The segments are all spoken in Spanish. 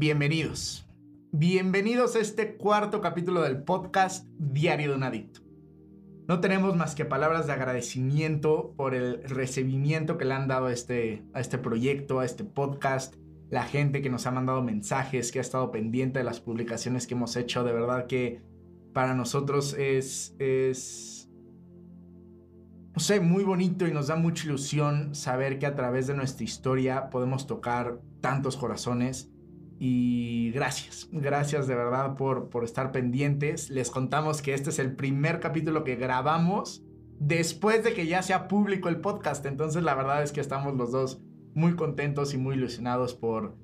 Bienvenidos. Bienvenidos a este cuarto capítulo del podcast Diario de un Adicto. No tenemos más que palabras de agradecimiento por el recibimiento que le han dado a este, este proyecto, a este podcast, la gente que nos ha mandado mensajes, que ha estado pendiente de las publicaciones que hemos hecho. De verdad que para nosotros es, es no sé, muy bonito y nos da mucha ilusión saber que a través de nuestra historia podemos tocar tantos corazones. Y gracias, gracias de verdad por, por estar pendientes. Les contamos que este es el primer capítulo que grabamos después de que ya sea público el podcast. Entonces la verdad es que estamos los dos muy contentos y muy ilusionados por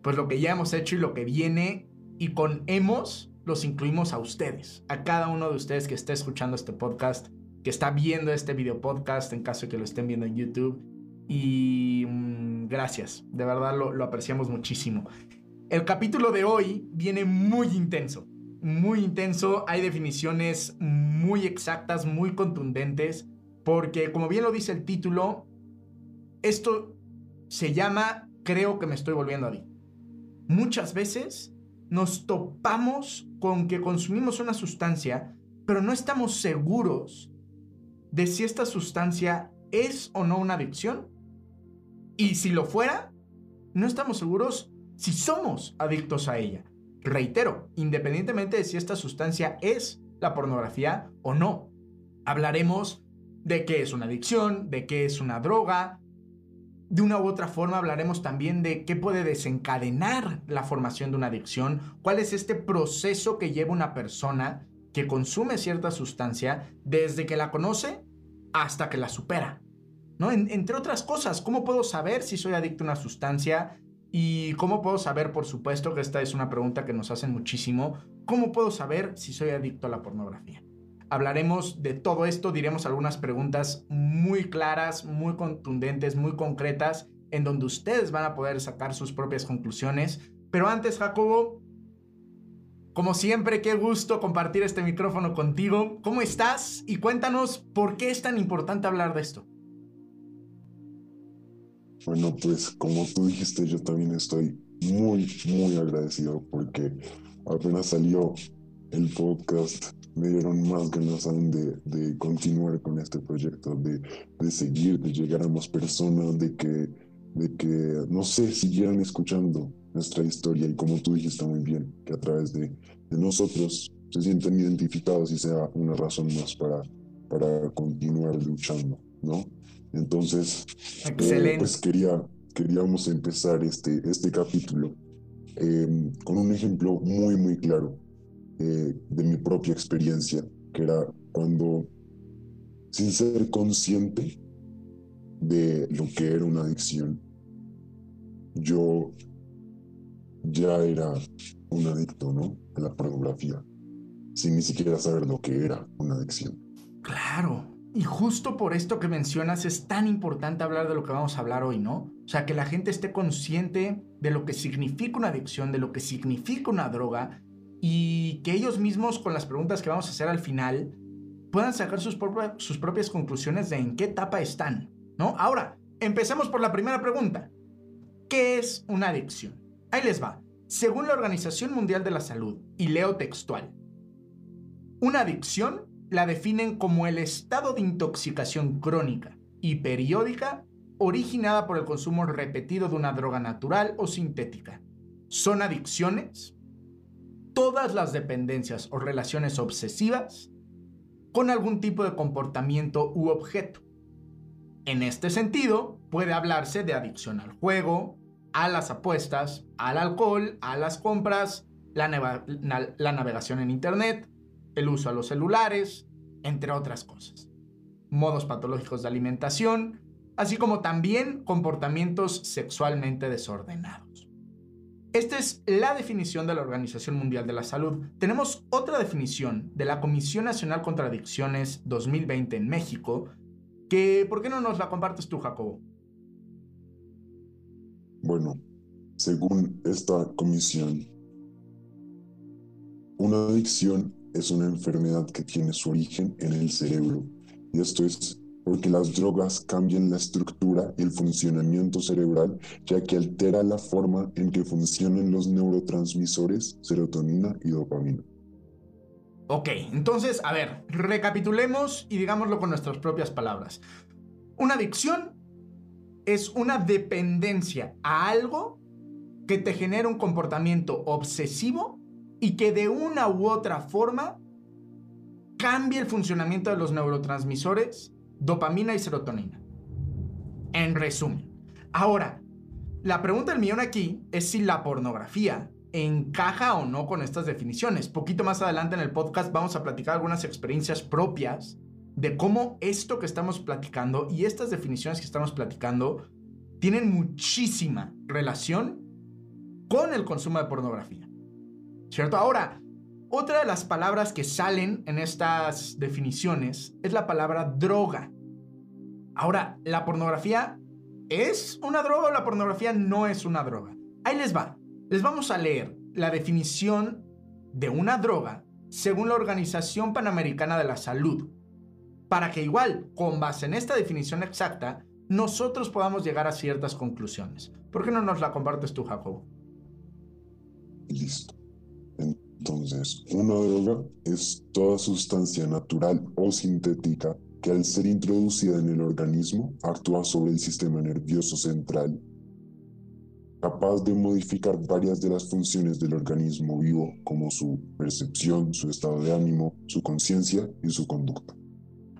pues, lo que ya hemos hecho y lo que viene. Y con hemos los incluimos a ustedes, a cada uno de ustedes que esté escuchando este podcast que está viendo este video podcast en caso de que lo estén viendo en YouTube. Y mm, gracias, de verdad lo, lo apreciamos muchísimo. El capítulo de hoy viene muy intenso, muy intenso. Hay definiciones muy exactas, muy contundentes, porque como bien lo dice el título, esto se llama Creo que me estoy volviendo a ti. Muchas veces nos topamos con que consumimos una sustancia, pero no estamos seguros de si esta sustancia es o no una adicción. Y si lo fuera, no estamos seguros si somos adictos a ella. Reitero, independientemente de si esta sustancia es la pornografía o no. Hablaremos de qué es una adicción, de qué es una droga. De una u otra forma hablaremos también de qué puede desencadenar la formación de una adicción, cuál es este proceso que lleva una persona que consume cierta sustancia desde que la conoce hasta que la supera. ¿no? entre otras cosas, ¿cómo puedo saber si soy adicto a una sustancia? Y cómo puedo saber, por supuesto, que esta es una pregunta que nos hacen muchísimo, ¿cómo puedo saber si soy adicto a la pornografía? Hablaremos de todo esto, diremos algunas preguntas muy claras, muy contundentes, muy concretas, en donde ustedes van a poder sacar sus propias conclusiones. Pero antes, Jacobo, como siempre, qué gusto compartir este micrófono contigo. ¿Cómo estás? Y cuéntanos por qué es tan importante hablar de esto. Bueno, pues como tú dijiste, yo también estoy muy, muy agradecido porque apenas salió el podcast, me dieron más ganas aún de, de continuar con este proyecto, de, de, seguir, de llegar a más personas, de que, de que, no sé, siguieran escuchando nuestra historia y como tú dijiste muy bien, que a través de, de nosotros se sienten identificados y sea una razón más para, para continuar luchando, ¿no? Entonces, eh, pues quería, queríamos empezar este, este capítulo em, con un ejemplo muy, muy claro eh, de mi propia experiencia, que era cuando, sin ser consciente de lo que era una adicción, yo ya era un adicto, ¿no? A la pornografía, sin ni siquiera saber lo que era una adicción. Claro. Y justo por esto que mencionas es tan importante hablar de lo que vamos a hablar hoy, ¿no? O sea, que la gente esté consciente de lo que significa una adicción, de lo que significa una droga y que ellos mismos con las preguntas que vamos a hacer al final puedan sacar sus, propias conclusiones de en qué etapa están, ¿no? Ahora, empecemos por la primera pregunta. ¿Qué es una adicción? Ahí les va. Según la Organización Mundial de la Salud, y leo textual, una adicción la definen como el estado de intoxicación crónica y periódica originada por el consumo repetido de una droga natural o sintética. Son adicciones todas las dependencias o relaciones obsesivas con algún tipo de comportamiento u objeto. En este sentido, puede hablarse de adicción al juego, a las apuestas, al alcohol, a las compras, la, navegación en Internet, el uso a los celulares, entre otras cosas. Modos patológicos de alimentación, así como también comportamientos sexualmente desordenados. Esta es la definición de la Organización Mundial de la Salud. Tenemos otra definición de la Comisión Nacional contra Adicciones 2020 en México, que ¿por qué no nos la compartes tú, Jacobo? Bueno, según esta comisión, una adicción es una enfermedad que tiene su origen en el cerebro y esto es porque las drogas cambian la estructura y el funcionamiento cerebral, ya que altera la forma en que funcionan los neurotransmisores serotonina y dopamina. Ok, entonces, a ver, recapitulemos y digámoslo con nuestras propias palabras. Una adicción es una dependencia a algo que te genera un comportamiento obsesivo y que de una u otra forma cambia el funcionamiento de los neurotransmisores dopamina y serotonina. En resumen. Ahora, la pregunta del millón aquí es si la pornografía encaja o no con estas definiciones. Poquito más adelante en el podcast vamos a platicar algunas experiencias propias de cómo esto que estamos platicando y estas definiciones que estamos platicando tienen muchísima relación con el consumo de pornografía. ¿Cierto? Ahora, otra de las palabras que salen en estas definiciones es la palabra droga. Ahora, ¿la pornografía es una droga o la pornografía no es una droga? Ahí les va. Les vamos a leer la definición de una droga según la Organización Panamericana de la Salud, para que igual, con base en esta definición exacta, nosotros podamos llegar a ciertas conclusiones. ¿Por qué no nos la compartes tú, Jacobo? Listo. Entonces, una droga es toda sustancia natural o sintética que al ser introducida en el organismo actúa sobre el sistema nervioso central, capaz de modificar varias de las funciones del organismo vivo como su percepción, su estado de ánimo, su conciencia y su conducta.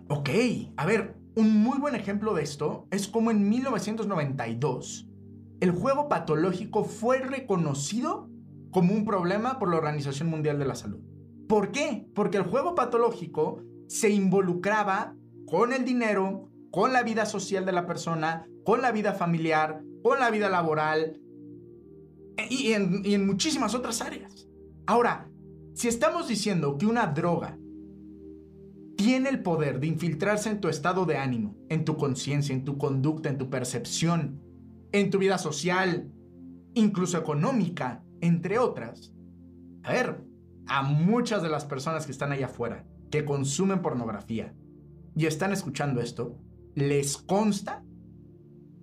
Ok, a ver, un muy buen ejemplo de esto es como en 1992 el juego patológico fue reconocido como un problema por la Organización Mundial de la Salud. ¿Por qué? Porque el juego patológico se involucraba con el dinero, con la vida social de la persona, con la vida familiar, con la vida laboral y en, y en muchísimas otras áreas. Ahora, si estamos diciendo que una droga tiene el poder de infiltrarse en tu estado de ánimo, en tu conciencia, en tu conducta, en tu percepción, en tu vida social, incluso económica, entre otras. A ver, a muchas de las personas que están allá afuera, que consumen pornografía y están escuchando esto, les consta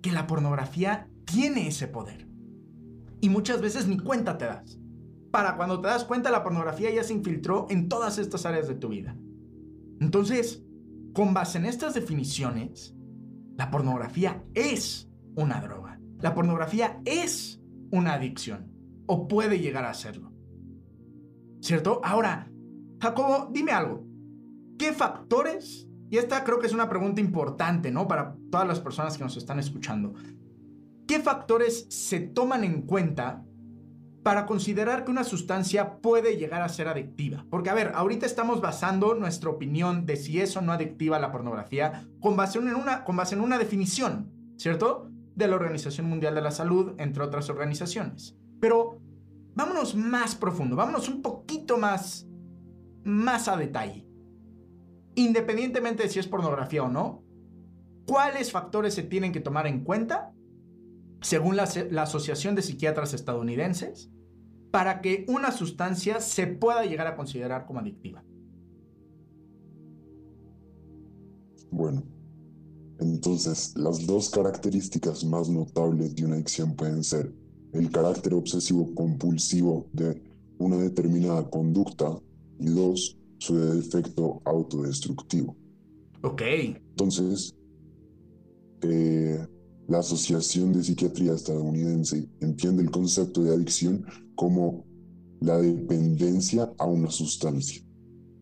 que la pornografía tiene ese poder. Y muchas veces ni cuenta te das. Para cuando te das cuenta, la pornografía ya se infiltró en todas estas áreas de tu vida. Entonces, con base en estas definiciones, la pornografía es una droga. La pornografía es una adicción o puede llegar a serlo. ¿Cierto? Ahora, Jacobo, dime algo. ¿Qué factores? Y esta creo que es una pregunta importante, ¿no? Para todas las personas que nos están escuchando. ¿Qué factores se toman en cuenta para considerar que una sustancia puede llegar a ser adictiva? Porque, a ver, ahorita estamos basando nuestra opinión de si es o no adictiva la pornografía con base en una, con base en una definición, ¿cierto? De la Organización Mundial de la Salud, entre otras organizaciones. Pero vámonos más profundo, vámonos un poquito más, más a detalle. Independientemente de si es pornografía o no, ¿cuáles factores se tienen que tomar en cuenta, según la, la Asociación de Psiquiatras Estadounidenses, para que una sustancia se pueda llegar a considerar como adictiva? Bueno, entonces las dos características más notables de una adicción pueden ser el carácter obsesivo compulsivo de una determinada conducta y dos, su efecto autodestructivo. Ok. Entonces, eh, la Asociación de Psiquiatría Estadounidense entiende el concepto de adicción como la dependencia a una sustancia,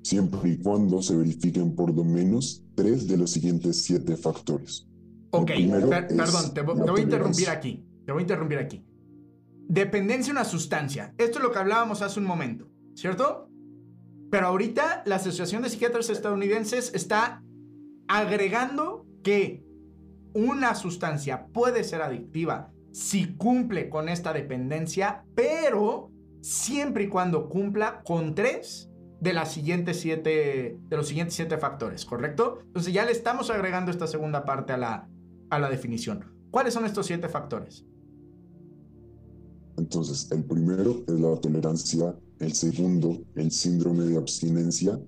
siempre y cuando se verifiquen por lo menos tres de los siguientes siete factores. Ok, perdón, te voy a interrumpir aquí. Te voy a interrumpir aquí. Dependencia a una sustancia. Esto es lo que hablábamos hace un momento, ¿cierto? Pero ahorita la Asociación de Psiquiatras Estadounidenses está agregando que una sustancia puede ser adictiva si cumple con esta dependencia, pero siempre y cuando cumpla con tres de las siguientes siete de los siguientes siete factores, ¿correcto? Entonces ya le estamos agregando esta segunda parte a la, a la definición. ¿Cuáles son estos siete factores? Entonces, el primero es la tolerancia, el segundo, el síndrome de abstinencia,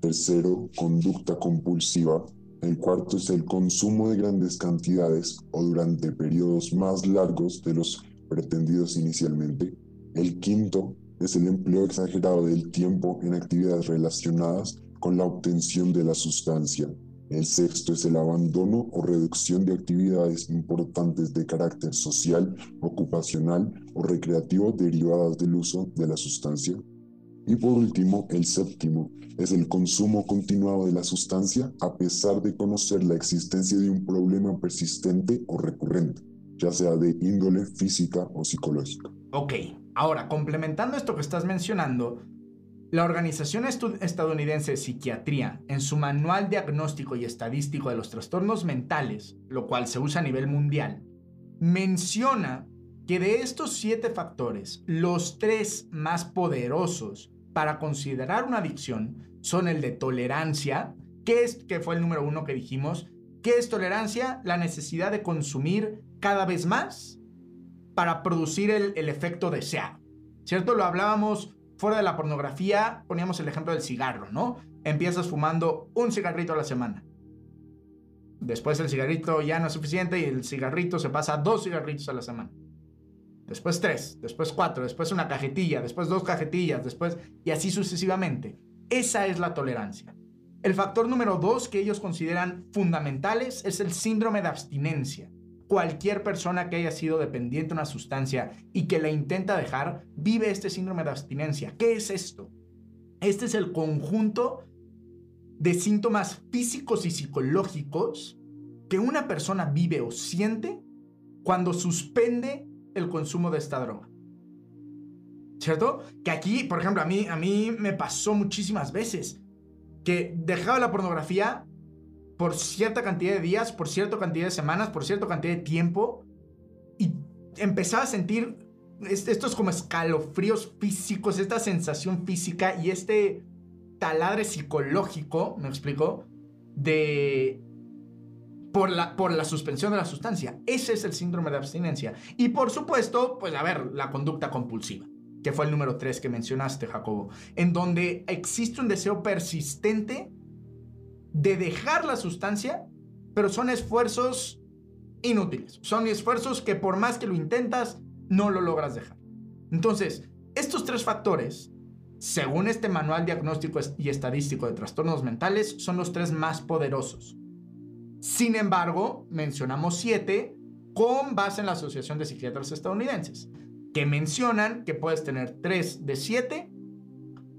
tercero, conducta compulsiva, El cuarto es el consumo de grandes cantidades o durante periodos más largos de los pretendidos inicialmente. El quinto es el empleo exagerado del tiempo en actividades relacionadas con la obtención de la sustancia. El sexto es el abandono o reducción de actividades importantes de carácter social, ocupacional o recreativo derivadas del uso de la sustancia. Y por último, el séptimo es el consumo continuado de la sustancia a pesar de conocer la existencia de un problema persistente o recurrente, ya sea de índole física o psicológica. Ok, ahora, complementando esto que estás mencionando, la Organización Estadounidense de Psiquiatría, en su Manual Diagnóstico y Estadístico de los Trastornos Mentales, lo cual se usa a nivel mundial, menciona que de estos siete factores, los tres más poderosos para considerar una adicción son el de tolerancia, que, es, que fue el número uno que dijimos. ¿Qué es tolerancia? La necesidad de consumir cada vez más para producir el, el efecto deseado. ¿Cierto? Lo hablábamos fuera de la pornografía, poníamos el ejemplo del cigarro, ¿no? Empiezas fumando un cigarrito a la semana. Después el cigarrito ya no es suficiente y el cigarrito se pasa a dos cigarritos a la semana. Después tres, después cuatro, después una cajetilla, después dos cajetillas, después y así sucesivamente. Esa es la tolerancia. El factor número dos que ellos consideran fundamentales es el síndrome de abstinencia cualquier persona que haya sido dependiente de una sustancia y que la intenta dejar, vive este síndrome de abstinencia. ¿Qué es esto? Este es el conjunto de síntomas físicos y psicológicos que una persona vive o siente cuando suspende el consumo de esta droga. ¿Cierto? Que aquí, por ejemplo, a mí, a mí me pasó muchísimas veces que dejaba la pornografía por cierta cantidad de días, por cierta cantidad de semanas, por cierta cantidad de tiempo. Y empezaba a sentir estos como escalofríos físicos, esta sensación física y este taladre psicológico, me explico, de... Por la, por la suspensión de la sustancia. Ese es el síndrome de abstinencia. Y por supuesto, pues a ver, la conducta compulsiva, que fue el número 3 que mencionaste, Jacobo, en donde existe un deseo persistente de dejar la sustancia, pero son esfuerzos inútiles. Son esfuerzos que por más que lo intentas, no lo logras dejar. Entonces, estos tres factores, según este manual diagnóstico y estadístico de trastornos mentales, son los tres más poderosos. Sin embargo, mencionamos siete con base en la Asociación de Psiquiatras Estadounidenses, que mencionan que puedes tener tres de siete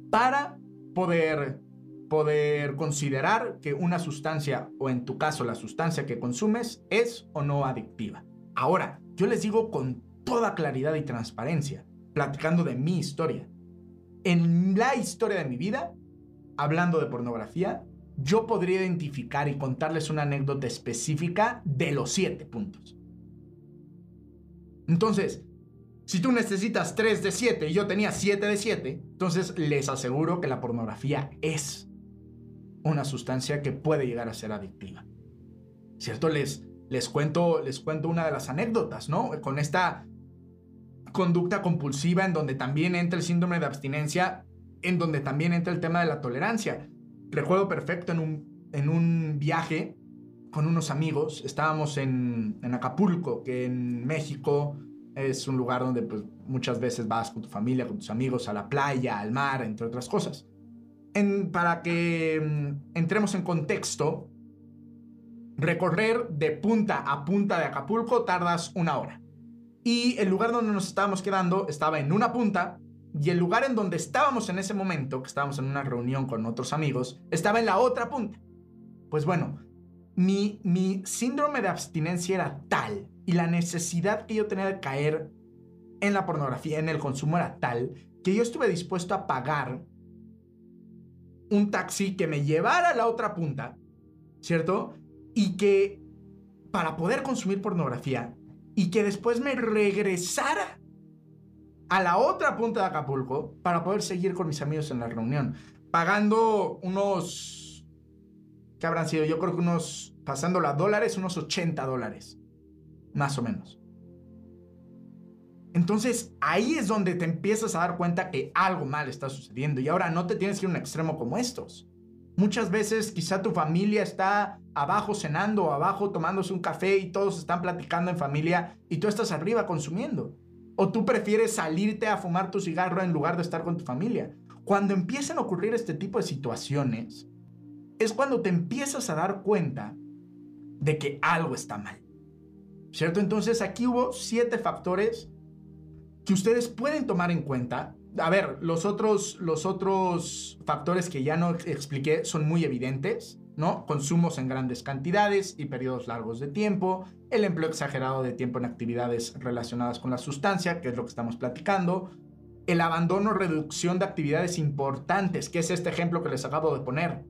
para poder poder considerar que una sustancia, o en tu caso la sustancia que consumes, es o no adictiva. Ahora, yo les digo con toda claridad y transparencia, platicando de mi historia. En la historia de mi vida, hablando de pornografía, yo podría identificar y contarles una anécdota específica de los siete puntos. Entonces, si tú necesitas 3 de 7 y yo tenía 7 de 7, entonces les aseguro que la pornografía es una sustancia que puede llegar a ser adictiva. ¿Cierto? Les, les, cuento, les cuento una de las anécdotas, ¿no? Con esta conducta compulsiva en donde también entra el síndrome de abstinencia, en donde también entra el tema de la tolerancia. Recuerdo perfecto en un, en un viaje con unos amigos, estábamos en, en Acapulco, que en México es un lugar donde pues, muchas veces vas con tu familia, con tus amigos a la playa, al mar, entre otras cosas para que mm, entremos en contexto, recorrer de punta a punta de Acapulco tardas una hora. Y el lugar donde nos estábamos quedando estaba en una punta y el lugar en donde estábamos en ese momento, que estábamos en una reunión con otros amigos, estaba en la otra punta. Pues bueno, mi, mi síndrome de abstinencia era tal y la necesidad que yo tenía de caer en la pornografía, en el consumo era tal, que yo estuve dispuesto a pagar un taxi que me llevara a la otra punta, ¿cierto? Y que para poder consumir pornografía y que después me regresara a la otra punta de Acapulco para poder seguir con mis amigos en la reunión, pagando unos, ¿qué habrán sido? Yo creo que unos, pasándolo a dólares, unos 80 dólares, más o menos. Entonces ahí es donde te empiezas a dar cuenta que algo mal está sucediendo y ahora no te tienes que ir a un extremo como estos. Muchas veces quizá tu familia está abajo cenando o abajo tomándose un café y todos están platicando en familia y tú estás arriba consumiendo. O tú prefieres salirte a fumar tu cigarro en lugar de estar con tu familia. Cuando empiezan a ocurrir este tipo de situaciones, es cuando te empiezas a dar cuenta de que algo está mal. ¿Cierto? Entonces aquí hubo siete factores que ustedes pueden tomar en cuenta. A ver, los otros, los otros factores que ya no expliqué son muy evidentes, ¿no? Consumos en grandes cantidades y periodos largos de tiempo, el empleo exagerado de tiempo en actividades relacionadas con la sustancia, que es lo que estamos platicando, el abandono o reducción de actividades importantes, que es este ejemplo que les acabo de poner,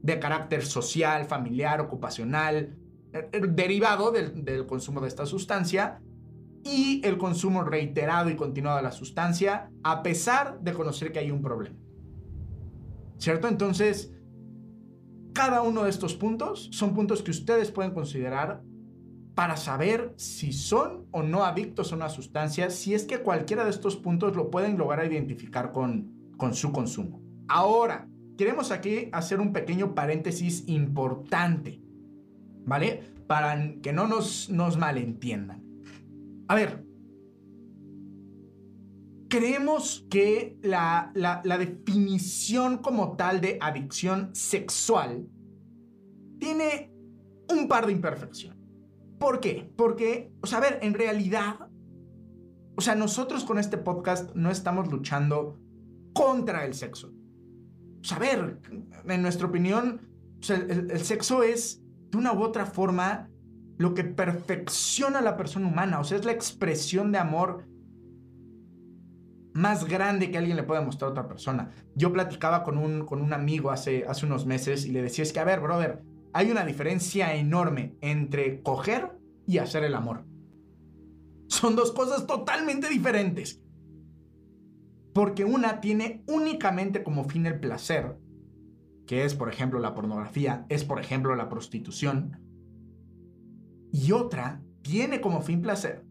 de carácter social, familiar, ocupacional, eh, eh, derivado del, del consumo de esta sustancia, y el consumo reiterado y continuado de la sustancia, a pesar de conocer que hay un problema. ¿Cierto? Entonces, cada uno de estos puntos son puntos que ustedes pueden considerar para saber si son o no adictos a una sustancia, si es que cualquiera de estos puntos lo pueden lograr identificar con, con su consumo. Ahora, queremos aquí hacer un pequeño paréntesis importante, ¿vale? Para que no nos, nos malentiendan. A ver, creemos que la, definición como tal de adicción sexual tiene un par de imperfecciones. ¿Por qué? Porque, o sea, a ver, en realidad, o sea, nosotros con este podcast no estamos luchando contra el sexo. O sea, a ver, en nuestra opinión, el sexo es de una u otra forma lo que perfecciona a la persona humana, o sea, es la expresión de amor más grande que alguien le puede mostrar a otra persona. Yo platicaba con un, con un amigo hace, hace unos meses y le decía, es que, a ver, brother, hay una diferencia enorme entre coger y hacer el amor. Son dos cosas totalmente diferentes. Porque una tiene únicamente como fin el placer, que es, por ejemplo, la pornografía, es, por ejemplo, la prostitución, y otra tiene como fin placer,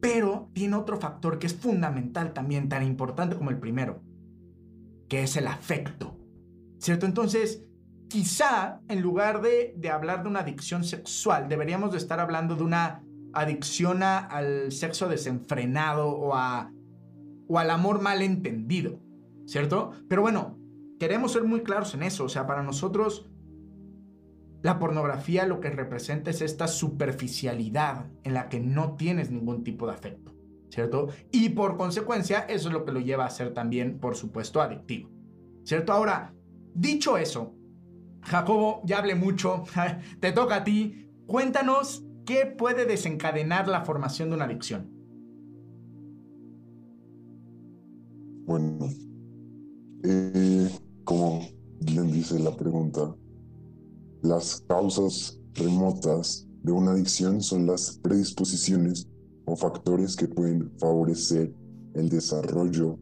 pero tiene otro factor que es fundamental también, tan importante como el primero, que es el afecto. ¿Cierto? Entonces, quizá en lugar de, hablar de una adicción sexual, deberíamos de estar hablando de una adicción al sexo desenfrenado o, a, o al amor mal entendido. ¿Cierto? Pero bueno, queremos ser muy claros en eso. O sea, para nosotros la pornografía lo que representa es esta superficialidad en la que no tienes ningún tipo de afecto, ¿cierto? Y por consecuencia, eso es lo que lo lleva a ser también, por supuesto, adictivo, ¿cierto? Ahora, dicho eso, Jacobo, ya hablé mucho, te toca a ti, cuéntanos qué puede desencadenar la formación de una adicción. Bueno, eh, como bien dice la pregunta, las causas remotas de una adicción son las predisposiciones o factores que pueden favorecer el desarrollo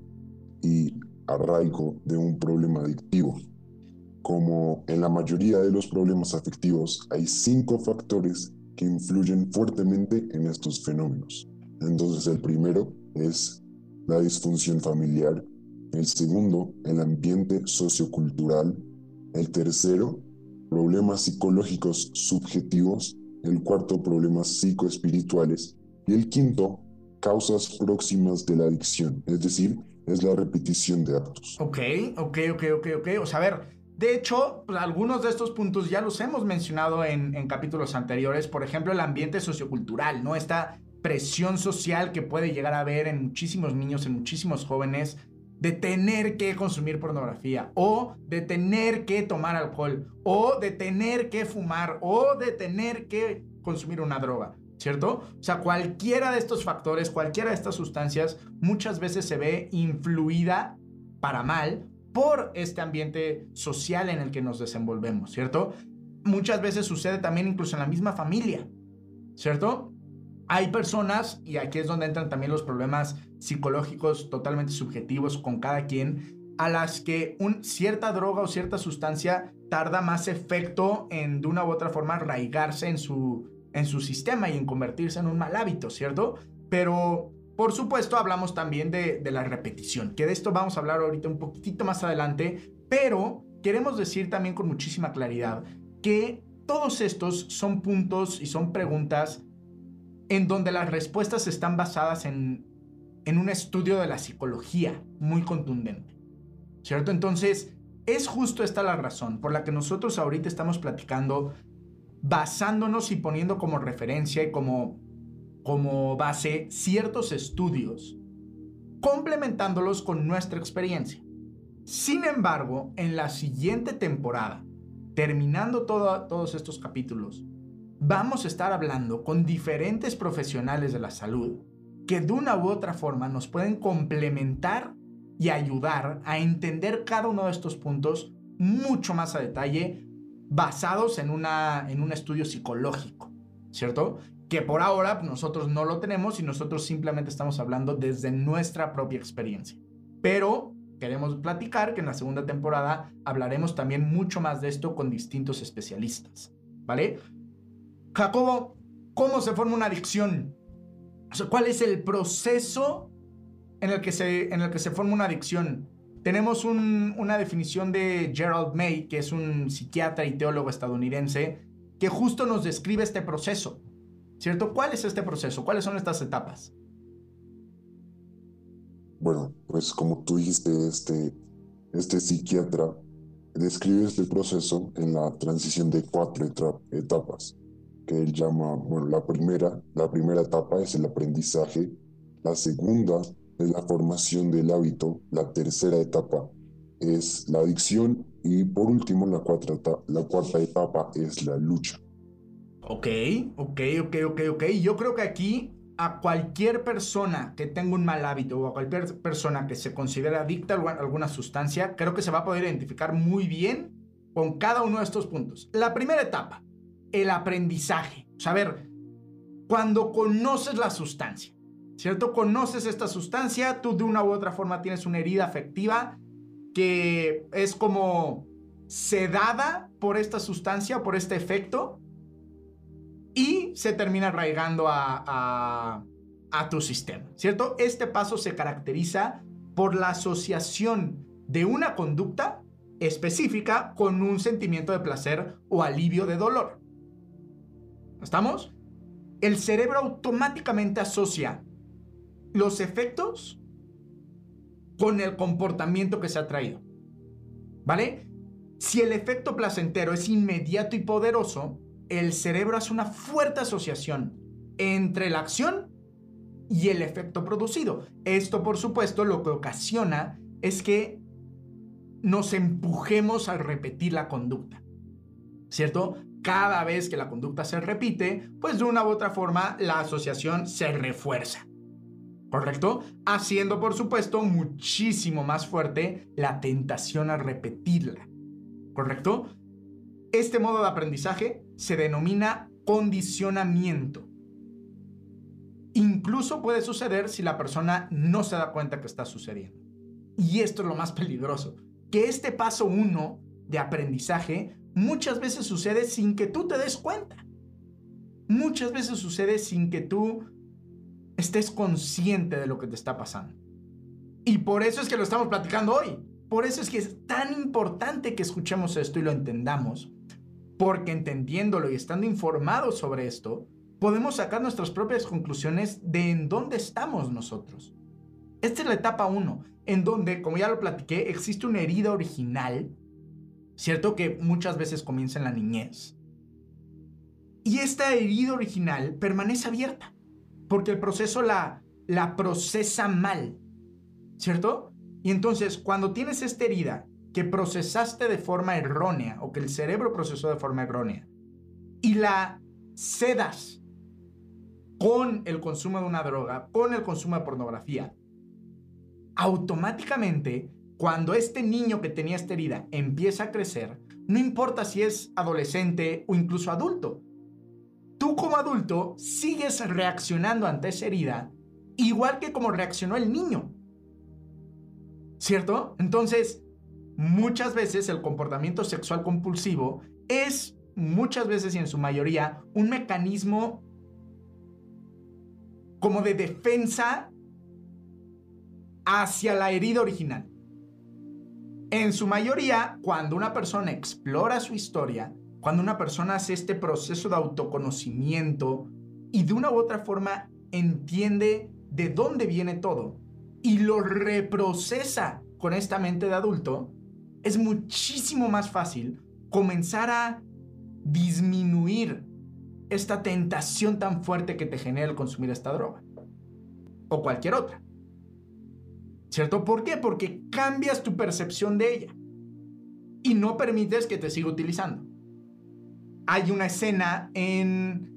y arraigo de un problema adictivo. Como en la mayoría de los problemas afectivos, hay cinco factores que influyen fuertemente en estos fenómenos. Entonces el primero es la disfunción familiar, el segundo el ambiente sociocultural, el tercero problemas psicológicos subjetivos, el cuarto, problemas psicoespirituales, y el quinto, causas próximas de la adicción, es decir, es la repetición de actos. Ok, ok, ok, ok, ok. O sea, a ver, de hecho, pues, algunos de estos puntos ya los hemos mencionado en, en capítulos anteriores, por ejemplo, el ambiente sociocultural, ¿no? Esta presión social que puede llegar a haber en muchísimos niños, en muchísimos jóvenes, de tener que consumir pornografía o de tener que tomar alcohol o de tener que fumar o de tener que consumir una droga, ¿cierto? O sea, cualquiera de estos factores, cualquiera de estas sustancias muchas veces se ve influida para mal por este ambiente social en el que nos desenvolvemos, ¿cierto? Muchas veces sucede también incluso en la misma familia, ¿cierto? Hay personas, y aquí es donde entran también los problemas psicológicos totalmente subjetivos con cada quien, a las que un, cierta droga o cierta sustancia tarda más efecto en de una u otra forma arraigarse en su, en su sistema y en convertirse en un mal hábito, ¿cierto? Pero por supuesto hablamos también de, de la repetición, que de esto vamos a hablar ahorita un poquitito más adelante, pero queremos decir también con muchísima claridad que todos estos son puntos y son preguntas en donde las respuestas están basadas en, en un estudio de la psicología muy contundente. ¿Cierto? Entonces, es justo esta la razón por la que nosotros ahorita estamos platicando basándonos y poniendo como referencia y como, como base ciertos estudios, complementándolos con nuestra experiencia. Sin embargo, en la siguiente temporada, terminando todos estos capítulos, vamos a estar hablando con diferentes profesionales de la salud que de una u otra forma nos pueden complementar y ayudar a entender cada uno de estos puntos mucho más a detalle basados en, una, en un estudio psicológico, ¿cierto? Que por ahora nosotros no lo tenemos y nosotros simplemente estamos hablando desde nuestra propia experiencia. Pero queremos platicar que en la segunda temporada hablaremos también mucho más de esto con distintos especialistas, ¿vale? Jacobo, ¿cómo se forma una adicción? ¿Cuál es el proceso en el que se, en el que se forma una adicción? Tenemos una definición de Gerald May, que es un psiquiatra y teólogo estadounidense, que justo nos describe este proceso. ¿Cierto? ¿Cuál es este proceso? ¿Cuáles son estas etapas? Bueno, pues como tú dijiste, este, este psiquiatra describe este proceso en la transición de cuatro etapas, que él llama, bueno, la primera, la primera etapa es el aprendizaje, la segunda es la formación del hábito, la tercera etapa es la adicción y por último la cuarta, la cuarta etapa es la lucha. Ok, ok, ok, ok, ok. Yo creo que aquí a cualquier persona que tenga un mal hábito o a cualquier persona que se considere adicta a alguna sustancia, creo que se va a poder identificar muy bien con cada uno de estos puntos. La primera etapa, el aprendizaje. Saber, cuando conoces la sustancia, ¿cierto? Conoces esta sustancia, tú de una u otra forma tienes una herida afectiva que es como sedada por esta sustancia, por este efecto, y se termina arraigando a, tu sistema, ¿cierto? Este paso se caracteriza por la asociación de una conducta específica con un sentimiento de placer o alivio de dolor. ¿Estamos? El cerebro automáticamente asocia los efectos con el comportamiento que se ha traído. ¿Vale? Si el efecto placentero es inmediato y poderoso, el cerebro hace una fuerte asociación entre la acción y el efecto producido. Esto, por supuesto, lo que ocasiona es que nos empujemos a repetir la conducta. ¿Cierto? Cada vez que la conducta se repite, pues de una u otra forma la asociación se refuerza. ¿Correcto? Haciendo, por supuesto, muchísimo más fuerte la tentación a repetirla. ¿Correcto? Este modo de aprendizaje se denomina condicionamiento. Incluso puede suceder si la persona no se da cuenta que está sucediendo. Y esto es lo más peligroso, que este paso uno de aprendizaje muchas veces sucede sin que tú te des cuenta. Muchas veces sucede sin que tú estés consciente de lo que te está pasando. Y por eso es que lo estamos platicando hoy. Por eso es que es tan importante que escuchemos esto y lo entendamos porque entendiéndolo y estando informados sobre esto, podemos sacar nuestras propias conclusiones de en dónde estamos nosotros. Esta es la etapa 1, en donde, como ya lo platiqué, existe una herida original, ¿cierto? Que muchas veces comienza en la niñez. Y esta herida original permanece abierta, porque el proceso la, la procesa mal, ¿cierto? Y entonces, cuando tienes esta herida que procesaste de forma errónea o que el cerebro procesó de forma errónea y la cedas con el consumo de una droga, con el consumo de pornografía, automáticamente cuando este niño que tenía esta herida empieza a crecer, no importa si es adolescente o incluso adulto, tú como adulto sigues reaccionando ante esa herida igual que como reaccionó el niño. ¿Cierto? Entonces, muchas veces el comportamiento sexual compulsivo es, muchas veces y en su mayoría, un mecanismo como de defensa hacia la herida original. En su mayoría, cuando una persona explora su historia, cuando una persona hace este proceso de autoconocimiento y de una u otra forma entiende de dónde viene todo y lo reprocesa con esta mente de adulto, es muchísimo más fácil comenzar a disminuir esta tentación tan fuerte que te genera el consumir esta droga o cualquier otra. ¿Cierto? ¿Por qué? Porque cambias tu percepción de ella y no permites que te siga utilizando. Hay una escena en...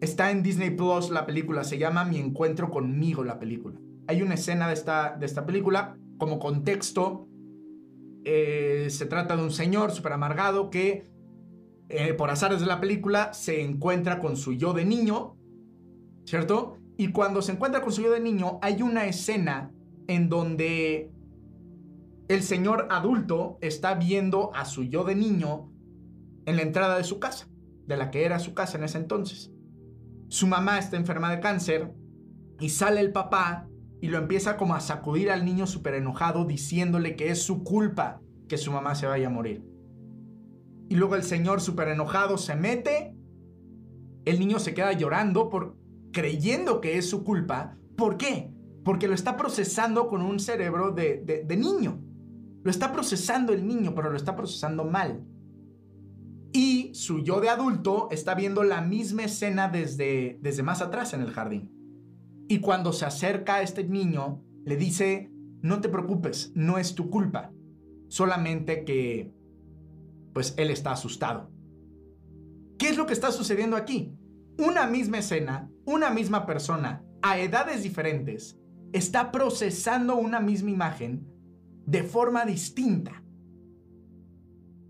Está en Disney Plus la película, se llama Mi encuentro conmigo la película. Hay una escena de esta, de esta película, como contexto, eh, se trata de un señor súper amargado que eh, por azares de la película se encuentra con su yo de niño, ¿cierto? Y cuando se encuentra con su yo de niño hay una escena en donde el señor adulto está viendo a su yo de niño en la entrada de su casa, de la que era su casa en ese entonces. Su mamá está enferma de cáncer y sale el papá y lo empieza como a sacudir al niño súper enojado diciéndole que es su culpa que su mamá se vaya a morir. Y luego el señor súper enojado se mete, el niño se queda llorando por creyendo que es su culpa. ¿Por qué? Porque lo está procesando con un cerebro de, de niño. Lo está procesando el niño, pero lo está procesando mal. Y su yo de adulto está viendo la misma escena desde, desde más atrás en el jardín. Y cuando se acerca a este niño, le dice, no te preocupes, no es tu culpa. Solamente que, pues él está asustado. ¿Qué es lo que está sucediendo aquí? Una misma escena, una misma persona, a edades diferentes, está procesando una misma imagen de forma distinta.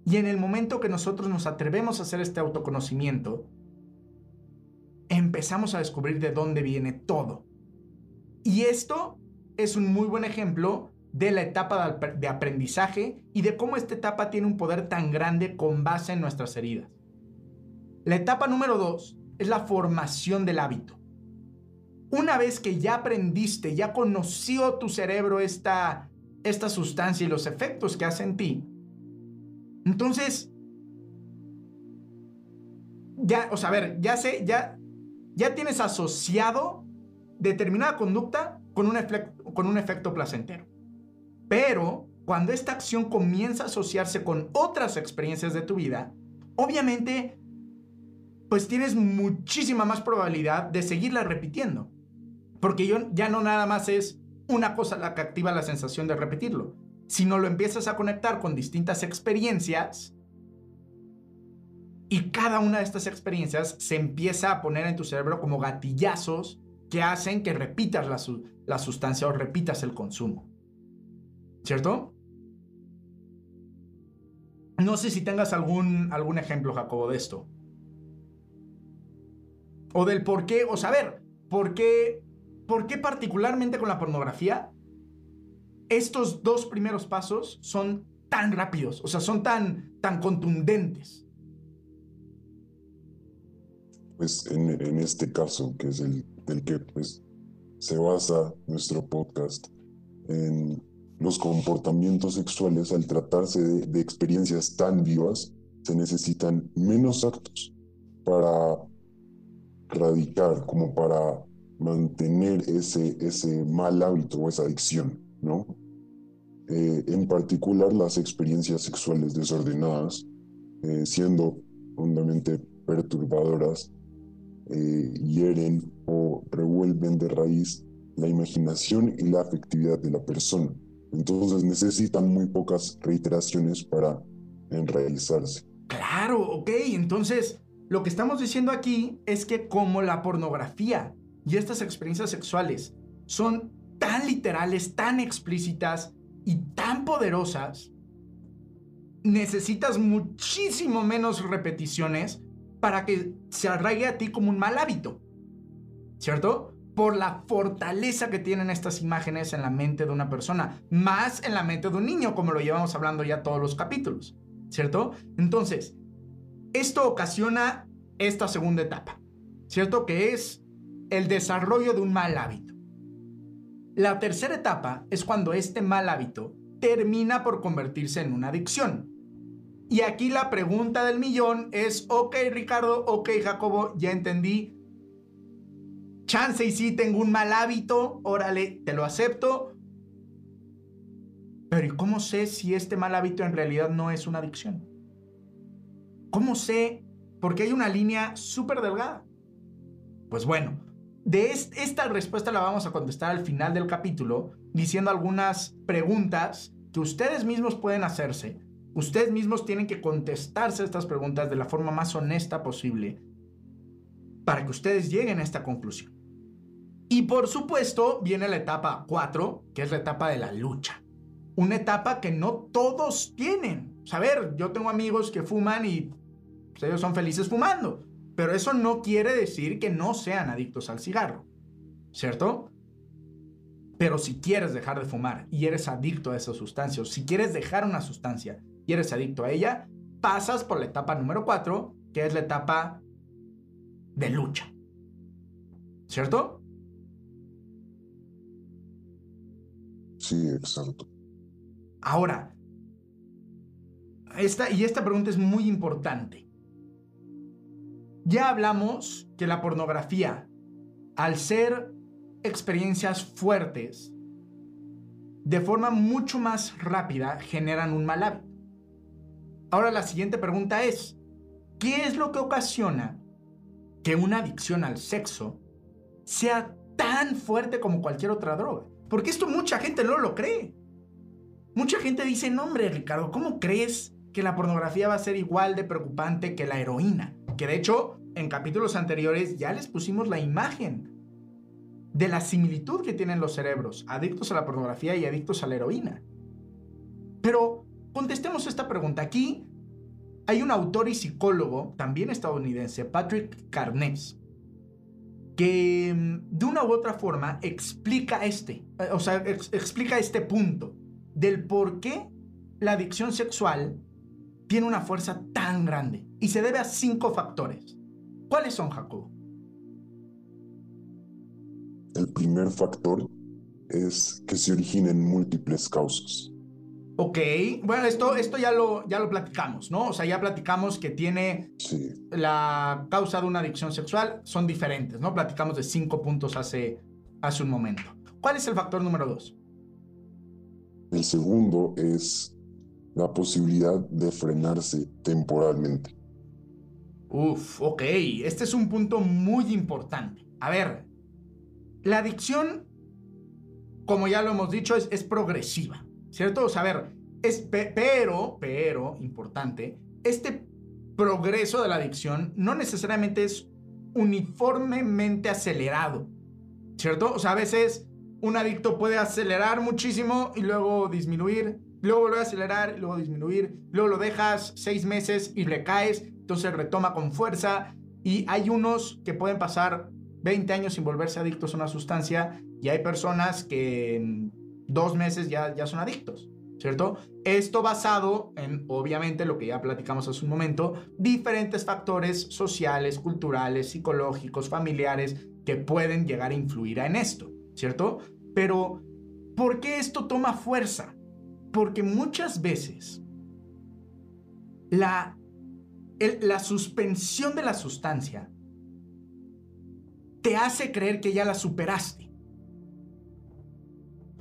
Y en el momento que nosotros nos atrevemos a hacer este autoconocimiento, empezamos a descubrir de dónde viene todo. Y esto es un muy buen ejemplo de la etapa de aprendizaje y de cómo esta etapa tiene un poder tan grande con base en nuestras heridas. La etapa número dos es la formación del hábito. Una vez que ya aprendiste, ya conoció tu cerebro esta, esta sustancia y los efectos que hace en ti, entonces, ya, o sea, ver, ya sé, ya, ya tienes asociado determinada conducta con un, con un efecto placentero. Pero cuando esta acción comienza a asociarse con otras experiencias de tu vida, obviamente, pues tienes muchísima más probabilidad de seguirla repitiendo. Porque yo, ya no nada más es una cosa la que activa la sensación de repetirlo, si no lo empiezas a conectar con distintas experiencias y cada una de estas experiencias se empieza a poner en tu cerebro como gatillazos que hacen que repitas la, la sustancia o repitas el consumo. ¿Cierto? No sé si tengas algún, algún ejemplo, Jacobo, de esto. O del por qué, o saber, ¿por qué, por qué particularmente con la pornografía estos dos primeros pasos son tan rápidos, o sea, son tan, tan contundentes. Pues en, este caso, que es el del que pues, se basa nuestro podcast, en los comportamientos sexuales, al tratarse de, de experiencias tan vivas, se necesitan menos actos para radicar, como para mantener ese, ese mal hábito o esa adicción. ¿no? Eh, en particular las experiencias sexuales desordenadas, eh, siendo hondamente perturbadoras, eh, hieren o revuelven de raíz la imaginación y la afectividad de la persona. Entonces necesitan muy pocas reiteraciones para enraizarse. Claro, ok, entonces lo que estamos diciendo aquí es que como la pornografía y estas experiencias sexuales son tan literales, tan explícitas y tan poderosas, necesitas muchísimo menos repeticiones para que se arraigue a ti como un mal hábito. ¿Cierto? Por la fortaleza que tienen estas imágenes en la mente de una persona, más en la mente de un niño, como lo llevamos hablando ya todos los capítulos. ¿Cierto? Entonces, esto ocasiona esta segunda etapa. ¿Cierto? Que es el desarrollo de un mal hábito. La tercera etapa es cuando este mal hábito termina por convertirse en una adicción. Y aquí la pregunta del millón es, ok Ricardo, ok Jacobo, ya entendí. Chance y sí tengo un mal hábito, órale, te lo acepto. Pero ¿y cómo sé si este mal hábito en realidad no es una adicción? ¿Cómo sé? Porque hay una línea súper delgada. Pues bueno, de esta respuesta la vamos a contestar al final del capítulo, diciendo algunas preguntas que ustedes mismos pueden hacerse Ustedes mismos tienen que contestarse estas preguntas de la forma más honesta posible para que ustedes lleguen a esta conclusión. Y por supuesto viene la etapa 4, que es la etapa de la lucha. Una etapa que no todos tienen. a ver, yo tengo amigos que fuman y pues, ellos son felices fumando, pero eso no quiere decir que no sean adictos al cigarro, ¿cierto? Pero si quieres dejar de fumar y eres adicto a esa sustancia, o si quieres dejar una sustancia y eres adicto a ella, pasas por la etapa número 4, que es la etapa de lucha. ¿Cierto? Sí, exacto. Ahora, esta, y esta pregunta es muy importante. Ya hablamos que la pornografía, al ser experiencias fuertes, de forma mucho más rápida generan un mal hábito. Ahora la siguiente pregunta es, ¿qué es lo que ocasiona que una adicción al sexo sea tan fuerte como cualquier otra droga? Porque esto mucha gente no lo cree. Mucha gente dice, no hombre Ricardo, ¿cómo crees que la pornografía va a ser igual de preocupante que la heroína? Que de hecho, en capítulos anteriores ya les pusimos la imagen de la similitud que tienen los cerebros, adictos a la pornografía y adictos a la heroína. Pero Contestemos esta pregunta. Aquí hay un autor y psicólogo, también estadounidense, Patrick Carnes, que mm, de una u otra forma explica este, eh, o sea, explica este punto del por qué la adicción sexual tiene una fuerza tan grande y se debe a cinco factores. ¿Cuáles son, Jacobo? El primer factor es que se originen múltiples causas. Ok, bueno, esto, esto ya, lo, ya lo platicamos, ¿no? O sea, ya platicamos que tiene la causa de una adicción sexual, son diferentes, ¿no? Platicamos de cinco puntos hace, hace un momento. ¿Cuál es el factor número dos? El segundo es la posibilidad de frenarse temporalmente. Uf, ok, este es un punto muy importante. A ver, la adicción, como ya lo hemos dicho, es, es progresiva. ¿cierto? O sea, a ver, es, pero, pero, importante, este progreso de la adicción no necesariamente es uniformemente acelerado, ¿cierto? O sea, a veces un adicto puede acelerar muchísimo y luego disminuir, luego volver a acelerar luego disminuir, luego lo dejas seis meses y le caes, entonces retoma con fuerza y hay unos que pueden pasar 20 años sin volverse adictos a una sustancia y hay personas que dos meses ya, ya son adictos, ¿cierto? Esto basado en, obviamente, lo que ya platicamos hace un momento, diferentes factores sociales, culturales, psicológicos, familiares que pueden llegar a influir en esto, ¿cierto? Pero, ¿por qué esto toma fuerza? Porque muchas veces la, la suspensión de la sustancia te hace creer que ya la superaste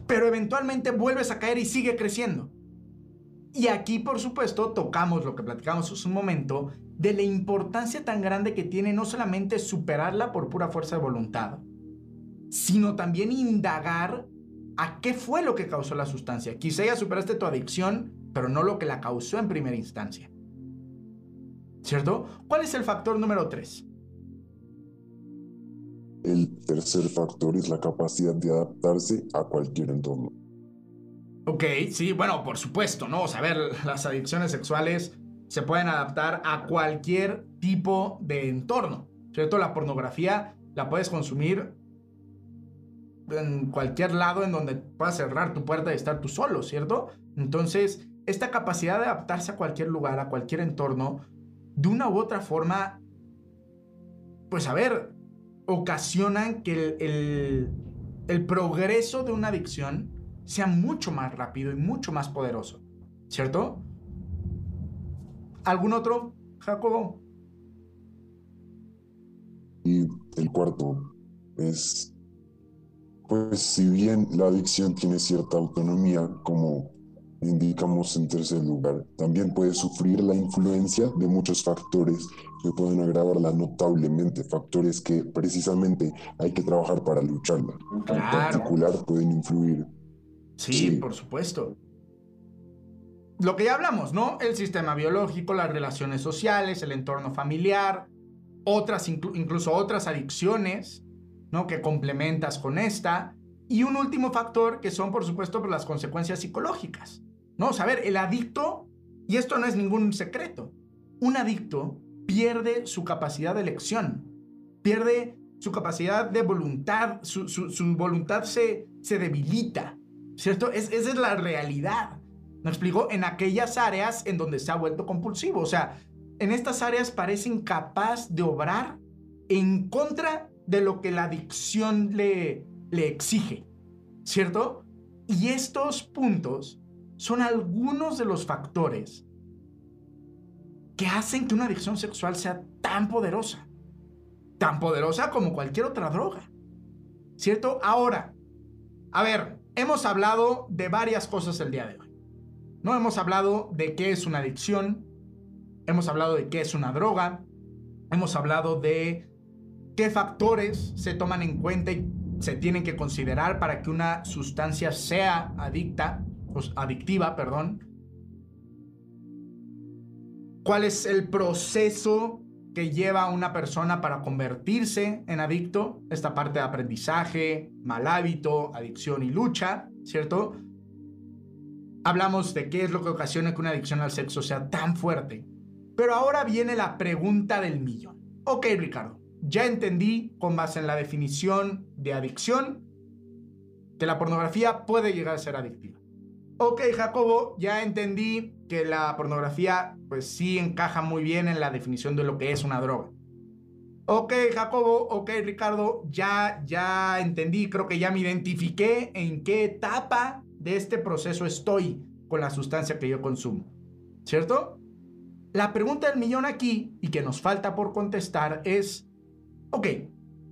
pero eventualmente vuelves a caer y sigue creciendo. Y aquí, por supuesto, tocamos lo que platicamos hace un momento de la importancia tan grande que tiene no solamente superarla por pura fuerza de voluntad, sino también indagar a qué fue lo que causó la sustancia. Quizá ya superaste tu adicción, pero no lo que la causó en primera instancia. ¿Cierto? ¿Cuál es el factor número 3? El tercer factor es la capacidad de adaptarse a cualquier entorno. Ok, sí, bueno, por supuesto, ¿no? O sea, a ver, las adicciones sexuales se pueden adaptar a cualquier tipo de entorno, ¿cierto? La pornografía la puedes consumir en cualquier lado en donde puedas cerrar tu puerta y estar tú solo, ¿cierto? Entonces, esta capacidad de adaptarse a cualquier lugar, a cualquier entorno, de una u otra forma, pues a ver, ocasionan que el, progreso de una adicción sea mucho más rápido y mucho más poderoso, ¿cierto? ¿Algún otro, Jacobo? Y el cuarto es, pues si bien la adicción tiene cierta autonomía, como indicamos en tercer lugar, también puede sufrir la influencia de muchos factores que pueden agravarla notablemente, factores que precisamente hay que trabajar para lucharla. En particular pueden influir. Sí, por supuesto. Lo que ya hablamos, ¿no? El sistema biológico, las relaciones sociales, el entorno familiar, otras, incluso otras adicciones, ¿no? Que complementas con esta. Y un último factor que son, por supuesto, por las consecuencias psicológicas. ¿No? saber el adicto, y esto no es ningún secreto, un adicto pierde su capacidad de elección, pierde su capacidad de voluntad, su, voluntad se, se debilita, ¿cierto? Es, esa es la realidad. ¿Me explico? En aquellas áreas en donde se ha vuelto compulsivo. O sea, en estas áreas parece incapaz de obrar en contra de lo que la adicción le, le exige, ¿cierto? Y estos puntos son algunos de los factores que hacen que una adicción sexual sea tan poderosa, tan poderosa como cualquier otra droga, ¿cierto? Ahora, a ver, hemos hablado de varias cosas el día de hoy. No hemos hablado de qué es una adicción, hemos hablado de qué es una droga, hemos hablado de qué factores se toman en cuenta y se tienen que considerar para que una sustancia sea adicta, adictiva, perdón. ¿Cuál es el proceso que lleva a una persona para convertirse en adicto? Esta parte de aprendizaje, mal hábito, adicción y lucha, ¿cierto? Hablamos de qué es lo que ocasiona que una adicción al sexo sea tan fuerte pero ahora viene la pregunta del millón. Ok, Ricardo, ya entendí con base en la definición de adicción que la pornografía puede llegar a ser adictiva. Ok, Jacobo, ya entendí que la pornografía pues sí encaja muy bien en la definición de lo que es una droga. Ok, Jacobo, ok, Ricardo, ya, ya entendí, creo que ya me identifiqué en qué etapa de este proceso estoy con la sustancia que yo consumo. ¿Cierto? La pregunta del millón aquí, y que nos falta por contestar, es, ok,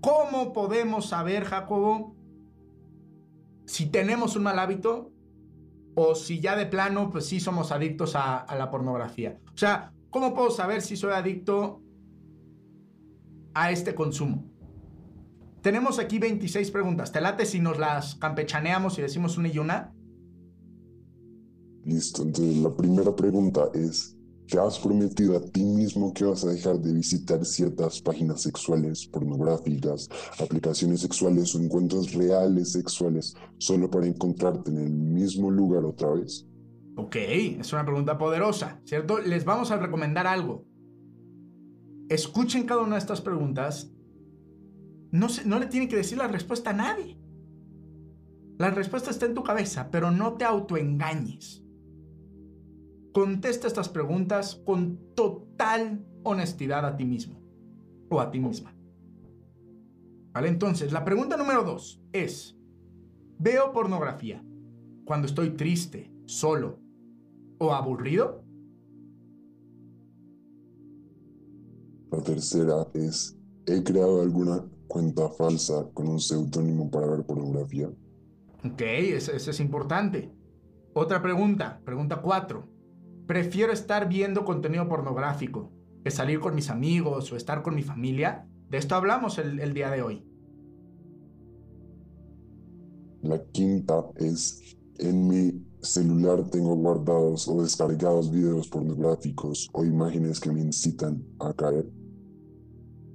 ¿cómo podemos saber, Jacobo, si tenemos un mal hábito o si ya de plano, pues sí somos adictos a, a la pornografía? O sea, ¿cómo puedo saber si soy adicto a este consumo? Tenemos aquí 26 preguntas. ¿Te late si nos las campechaneamos y decimos una y una? Listo, entonces la primera pregunta es, te has prometido a ti mismo que vas a dejar de visitar ciertas páginas sexuales, pornográficas, aplicaciones sexuales o encuentros reales sexuales solo para encontrarte en el mismo lugar otra vez? Ok, es una pregunta poderosa, ¿cierto? Les vamos a recomendar algo. Escuchen cada una de estas preguntas. No, no le tienen que decir la respuesta a nadie. La respuesta está en tu cabeza, pero no te autoengañes. Contesta estas preguntas con total honestidad a ti mismo o a ti misma. ¿Vale? Entonces, la pregunta número dos es, ¿veo pornografía cuando estoy triste, solo o aburrido? La tercera es, ¿he creado alguna cuenta falsa con un seudónimo para ver pornografía? Ok, eso es importante. Otra pregunta, pregunta cuatro. Prefiero estar viendo contenido pornográfico que salir con mis amigos o estar con mi familia. De esto hablamos el, día de hoy. La quinta es, en mi celular tengo guardados o descargados videos pornográficos o imágenes que me incitan a caer.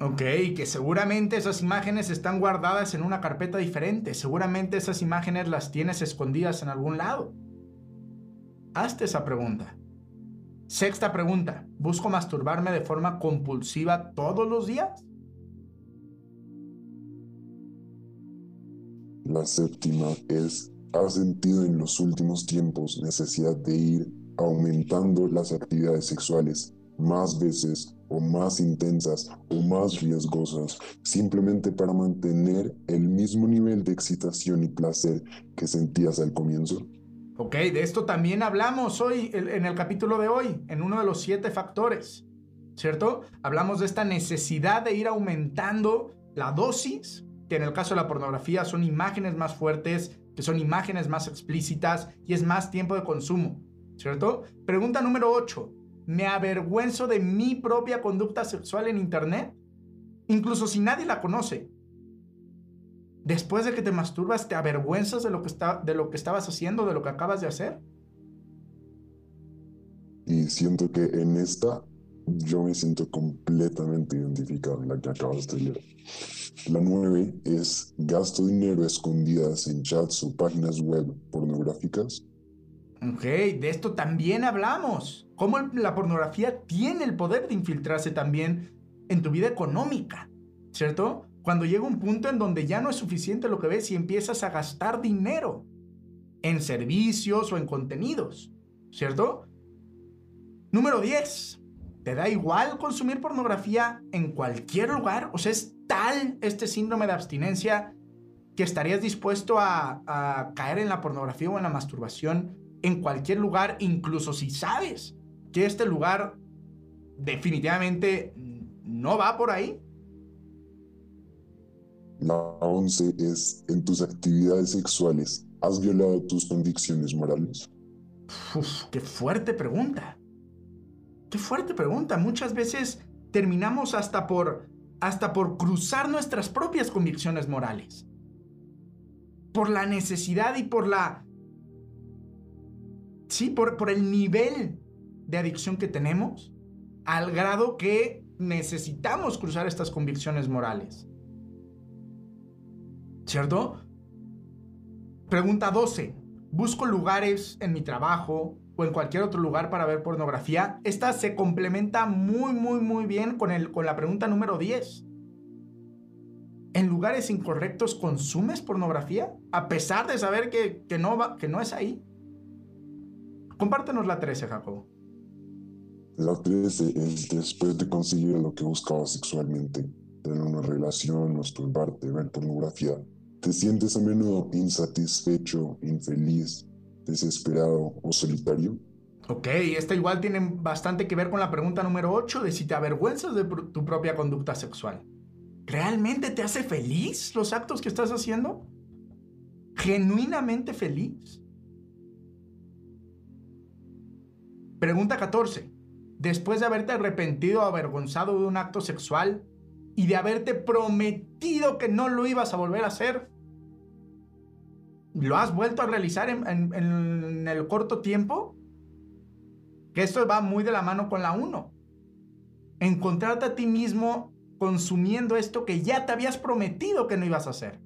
Ok, que seguramente esas imágenes están guardadas en una carpeta diferente. Seguramente esas imágenes las tienes escondidas en algún lado. Hazte esa pregunta. Sexta pregunta, ¿busco masturbarme de forma compulsiva todos los días? La séptima es, ¿has sentido en los últimos tiempos necesidad de ir aumentando las actividades sexuales más veces o más intensas o más riesgosas, simplemente para mantener el mismo nivel de excitación y placer que sentías al comienzo? Ok, de esto también hablamos hoy en el capítulo de hoy, en uno de los siete factores, ¿cierto? Hablamos de esta necesidad de ir aumentando la dosis, que en el caso de la pornografía son imágenes más fuertes, que son imágenes más explícitas y es más tiempo de consumo, ¿cierto? Pregunta número 8. ¿Me avergüenzo de mi propia conducta sexual en Internet? Incluso si nadie la conoce. Después de que te masturbas, ¿te avergüenzas de lo que, está, de lo que estabas haciendo, de lo que acabas de hacer? Y siento que en esta yo me siento completamente identificado en la que acabas de leer. La nueve es gasto dinero escondidas en chats o páginas web pornográficas. Ok, de esto también hablamos. Cómo la pornografía tiene el poder de infiltrarse también en tu vida económica, ¿cierto? Cuando llega un punto en donde ya no es suficiente lo que ves y empiezas a gastar dinero en servicios o en contenidos, ¿cierto? Número 10. ¿Te da igual consumir pornografía en cualquier lugar? O sea, es tal este síndrome de abstinencia que estarías dispuesto a, a caer en la pornografía o en la masturbación en cualquier lugar, incluso si sabes que este lugar definitivamente no va por ahí. La 11 es, en tus actividades sexuales, ¿has violado tus convicciones morales? Uf, qué fuerte pregunta. Qué fuerte pregunta. Muchas veces terminamos hasta por, hasta por cruzar nuestras propias convicciones morales. Por la necesidad y por la... Sí, por, por el nivel de adicción que tenemos, al grado que necesitamos cruzar estas convicciones morales. ¿Cierto? Pregunta 12. Busco lugares en mi trabajo o en cualquier otro lugar para ver pornografía. Esta se complementa muy, muy, muy bien con, el, con la pregunta número 10. ¿En lugares incorrectos consumes pornografía? A pesar de saber que, que, no, va, que no es ahí. Compártenos la 13, Jacobo. La 13 es después de conseguir lo que buscabas sexualmente, tener una relación, masturbarte, ver pornografía. ¿Te sientes a menudo insatisfecho, infeliz, desesperado o solitario? Ok, esta igual tiene bastante que ver con la pregunta número 8 de si te avergüenzas de tu propia conducta sexual. ¿Realmente te hace feliz los actos que estás haciendo? ¿Genuinamente feliz? Pregunta 14. Después de haberte arrepentido o avergonzado de un acto sexual y de haberte prometido que no lo ibas a volver a hacer, ¿lo has vuelto a realizar en, el corto tiempo? Que esto va muy de la mano con la 1. Encontrarte a ti mismo consumiendo esto que ya te habías prometido que no ibas a hacer.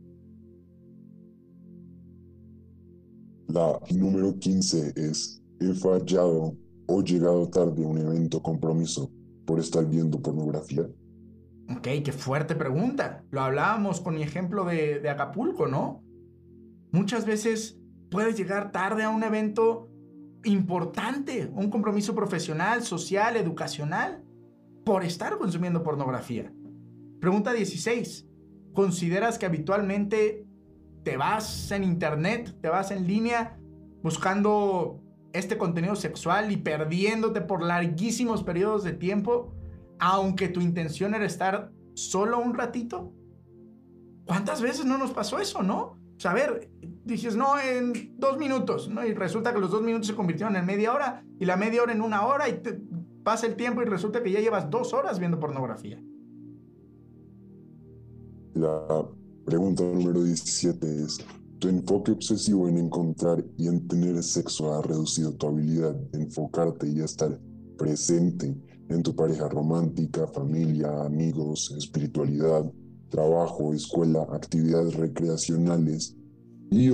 La número 15 es, he fallado o llegado tarde a un evento compromiso por estar viendo pornografía. Ok, qué fuerte pregunta. Lo hablábamos con mi ejemplo de, de Acapulco, ¿no? Muchas veces puedes llegar tarde a un evento importante, un compromiso profesional, social, educacional, por estar consumiendo pornografía. Pregunta 16. ¿Consideras que habitualmente te vas en internet, te vas en línea buscando este contenido sexual y perdiéndote por larguísimos periodos de tiempo, aunque tu intención era estar solo un ratito? ¿Cuántas veces no nos pasó eso, no? O sea, a ver, dices, no, en dos minutos, ¿no? Y resulta que los dos minutos se convirtieron en media hora y la media hora en una hora y pasa el tiempo y resulta que ya llevas dos horas viendo pornografía. La pregunta número 17 es, ¿tu enfoque obsesivo en encontrar y en tener sexo ha reducido tu habilidad de enfocarte y estar presente en tu pareja romántica, familia, amigos, espiritualidad, trabajo, escuela, actividades recreacionales y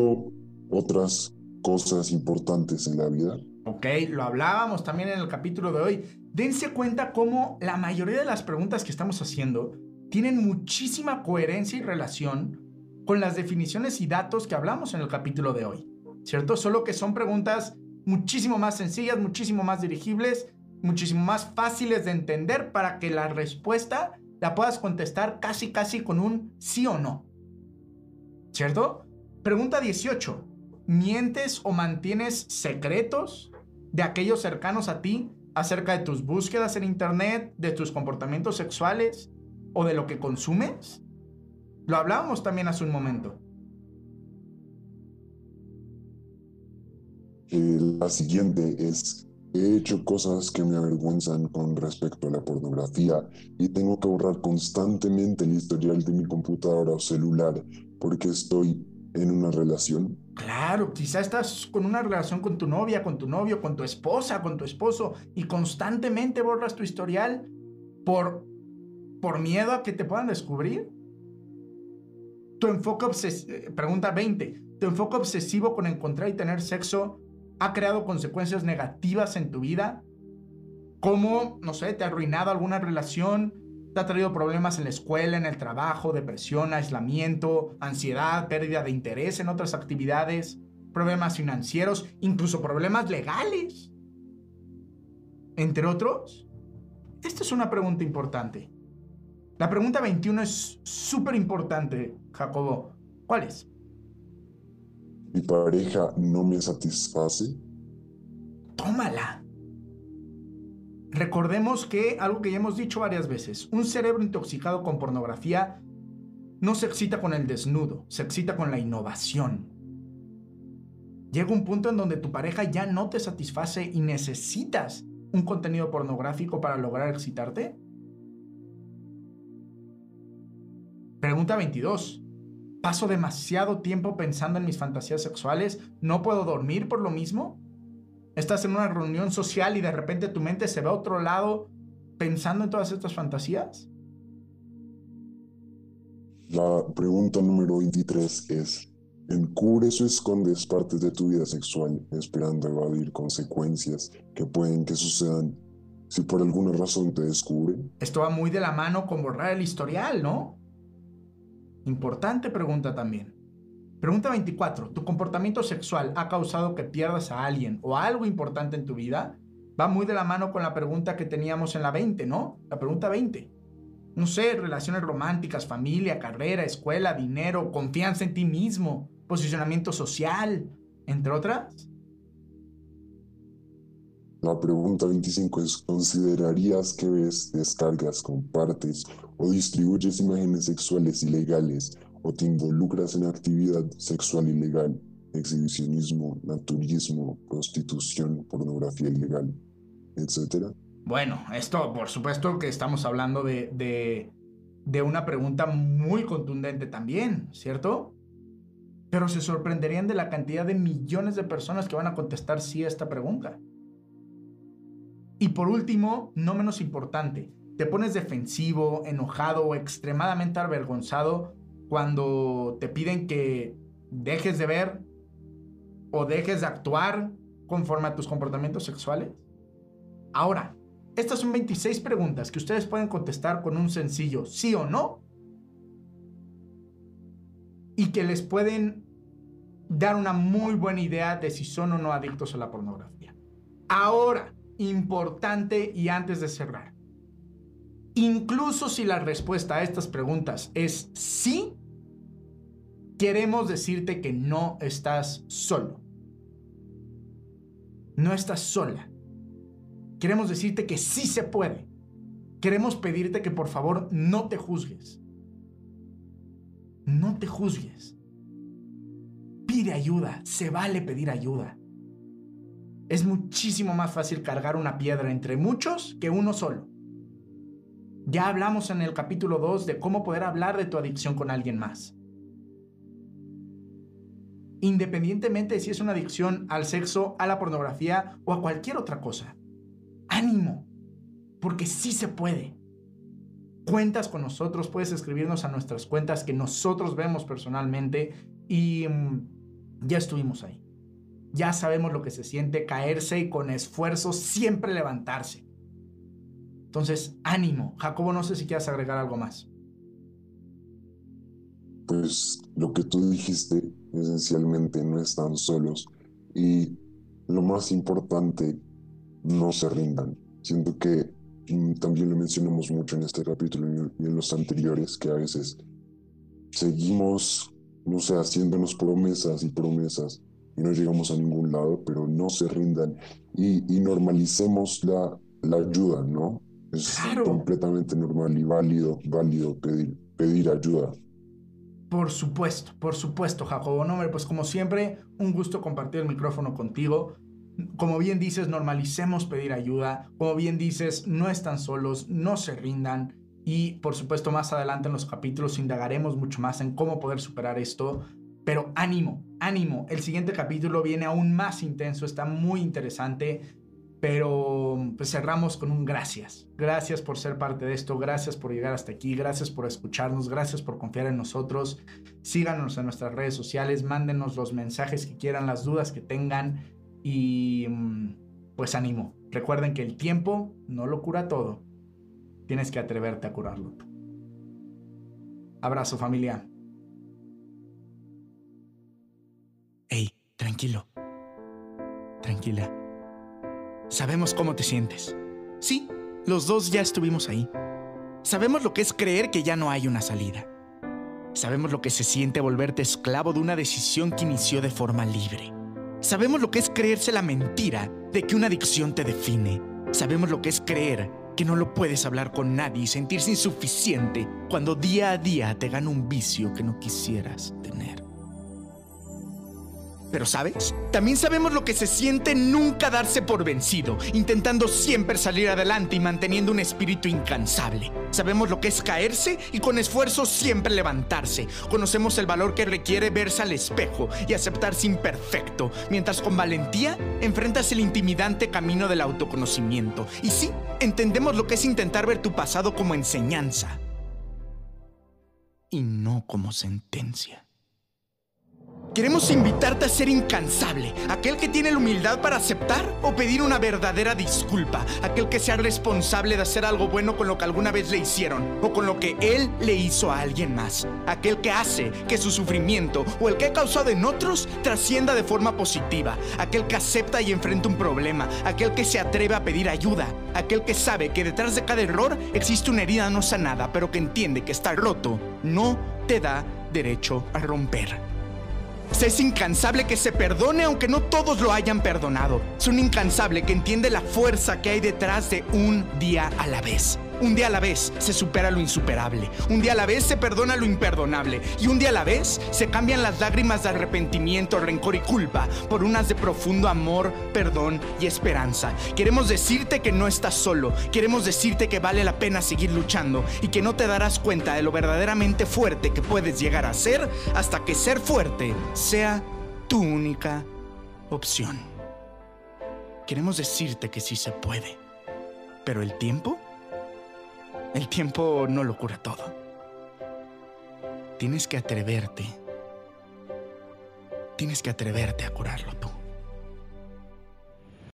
otras cosas importantes en la vida? Ok, lo hablábamos también en el capítulo de hoy. Dense cuenta cómo la mayoría de las preguntas que estamos haciendo tienen muchísima coherencia y relación con las definiciones y datos que hablamos en el capítulo de hoy, ¿cierto? Solo que son preguntas muchísimo más sencillas, muchísimo más dirigibles muchísimo más fáciles de entender para que la respuesta la puedas contestar casi casi con un sí o no. ¿Cierto? Pregunta 18. ¿Mientes o mantienes secretos de aquellos cercanos a ti acerca de tus búsquedas en Internet, de tus comportamientos sexuales o de lo que consumes? Lo hablábamos también hace un momento. La siguiente es, he hecho cosas que me avergüenzan con respecto a la pornografía y tengo que borrar constantemente el historial de mi computadora o celular porque estoy en una relación. Claro, quizá estás con una relación con tu novia, con tu novio, con tu esposa, con tu esposo y constantemente borras tu historial por, por miedo a que te puedan descubrir. Tu enfoque obsesivo, eh, pregunta 20, tu enfoque obsesivo con encontrar y tener sexo ha creado consecuencias negativas en tu vida? ¿Cómo, no sé, te ha arruinado alguna relación? ¿Te ha traído problemas en la escuela, en el trabajo, depresión, aislamiento, ansiedad, pérdida de interés en otras actividades, problemas financieros, incluso problemas legales? Entre otros. Esta es una pregunta importante. La pregunta 21 es súper importante, Jacobo. ¿Cuál es? Mi pareja no me satisface? Tómala. Recordemos que, algo que ya hemos dicho varias veces, un cerebro intoxicado con pornografía no se excita con el desnudo, se excita con la innovación. Llega un punto en donde tu pareja ya no te satisface y necesitas un contenido pornográfico para lograr excitarte. Pregunta 22. Paso demasiado tiempo pensando en mis fantasías sexuales. ¿No puedo dormir por lo mismo? Estás en una reunión social y de repente tu mente se va a otro lado pensando en todas estas fantasías. La pregunta número 23 es, ¿encubres o escondes partes de tu vida sexual esperando evadir consecuencias que pueden que sucedan si por alguna razón te descubren? Esto va muy de la mano con borrar el historial, ¿no? Importante pregunta también. Pregunta 24. ¿Tu comportamiento sexual ha causado que pierdas a alguien o algo importante en tu vida? Va muy de la mano con la pregunta que teníamos en la 20, ¿no? La pregunta 20. No sé, relaciones románticas, familia, carrera, escuela, dinero, confianza en ti mismo, posicionamiento social, entre otras. La pregunta 25 es, ¿considerarías que ves, descargas, compartes o distribuyes imágenes sexuales ilegales o te involucras en actividad sexual ilegal, exhibicionismo, naturismo, prostitución, pornografía ilegal, etcétera? Bueno, esto por supuesto que estamos hablando de, de, de una pregunta muy contundente también, ¿cierto? Pero se sorprenderían de la cantidad de millones de personas que van a contestar sí a esta pregunta. Y por último, no menos importante, te pones defensivo, enojado o extremadamente avergonzado cuando te piden que dejes de ver o dejes de actuar conforme a tus comportamientos sexuales. Ahora, estas son 26 preguntas que ustedes pueden contestar con un sencillo sí o no y que les pueden dar una muy buena idea de si son o no adictos a la pornografía. Ahora, importante y antes de cerrar. Incluso si la respuesta a estas preguntas es sí, queremos decirte que no estás solo. No estás sola. Queremos decirte que sí se puede. Queremos pedirte que por favor no te juzgues. No te juzgues. Pide ayuda. Se vale pedir ayuda. Es muchísimo más fácil cargar una piedra entre muchos que uno solo. Ya hablamos en el capítulo 2 de cómo poder hablar de tu adicción con alguien más. Independientemente de si es una adicción al sexo, a la pornografía o a cualquier otra cosa. Ánimo, porque sí se puede. Cuentas con nosotros, puedes escribirnos a nuestras cuentas que nosotros vemos personalmente y mm, ya estuvimos ahí. Ya sabemos lo que se siente caerse y con esfuerzo siempre levantarse. Entonces, ánimo. Jacobo, no sé si quieres agregar algo más. Pues lo que tú dijiste, esencialmente no están solos. Y lo más importante, no se rindan. Siento que mm, también lo mencionamos mucho en este capítulo y en los anteriores, que a veces seguimos, no sé, haciéndonos promesas y promesas y no llegamos a ningún lado, pero no se rindan y, normalicemos la, la ayuda, ¿no? Es completamente normal y válido, válido pedir, pedir ayuda. Por supuesto, por supuesto, Jacobo. No, hombre, pues como siempre, un gusto compartir el micrófono contigo. Como bien dices, normalicemos pedir ayuda. Como bien dices, no están solos, no se rindan. Y por supuesto, más adelante en los capítulos indagaremos mucho más en cómo poder superar esto. Pero ánimo, ánimo. El siguiente capítulo viene aún más intenso, está muy interesante. Pero pues cerramos con un gracias. Gracias por ser parte de esto, gracias por llegar hasta aquí, gracias por escucharnos, gracias por confiar en nosotros. Síganos en nuestras redes sociales, mándenos los mensajes que quieran, las dudas que tengan y pues ánimo. Recuerden que el tiempo no lo cura todo. Tienes que atreverte a curarlo. Abrazo familia. Hey, tranquilo. Tranquila. Sabemos cómo te sientes. Sí, los dos ya estuvimos ahí. Sabemos lo que es creer que ya no hay una salida. Sabemos lo que se siente volverte esclavo de una decisión que inició de forma libre. Sabemos lo que es creerse la mentira de que una adicción te define. Sabemos lo que es creer que no lo puedes hablar con nadie y sentirse insuficiente cuando día a día te gana un vicio que no quisieras tener. Pero ¿sabes? También sabemos lo que se siente nunca darse por vencido, intentando siempre salir adelante y manteniendo un espíritu incansable. Sabemos lo que es caerse y con esfuerzo siempre levantarse. Conocemos el valor que requiere verse al espejo y aceptarse imperfecto, mientras con valentía enfrentas el intimidante camino del autoconocimiento. Y sí, entendemos lo que es intentar ver tu pasado como enseñanza y no como sentencia. Queremos invitarte a ser incansable, aquel que tiene la humildad para aceptar o pedir una verdadera disculpa, aquel que sea responsable de hacer algo bueno con lo que alguna vez le hicieron o con lo que él le hizo a alguien más, aquel que hace que su sufrimiento o el que ha causado en otros trascienda de forma positiva, aquel que acepta y enfrenta un problema, aquel que se atreve a pedir ayuda, aquel que sabe que detrás de cada error existe una herida no sanada, pero que entiende que estar roto no te da derecho a romper. Es incansable que se perdone aunque no todos lo hayan perdonado. Es un incansable que entiende la fuerza que hay detrás de un día a la vez. Un día a la vez se supera lo insuperable. Un día a la vez se perdona lo imperdonable. Y un día a la vez se cambian las lágrimas de arrepentimiento, rencor y culpa por unas de profundo amor, perdón y esperanza. Queremos decirte que no estás solo. Queremos decirte que vale la pena seguir luchando y que no te darás cuenta de lo verdaderamente fuerte que puedes llegar a ser hasta que ser fuerte sea tu única opción. Queremos decirte que sí se puede. Pero el tiempo el tiempo no lo cura todo. Tienes que atreverte. Tienes que atreverte a curarlo tú.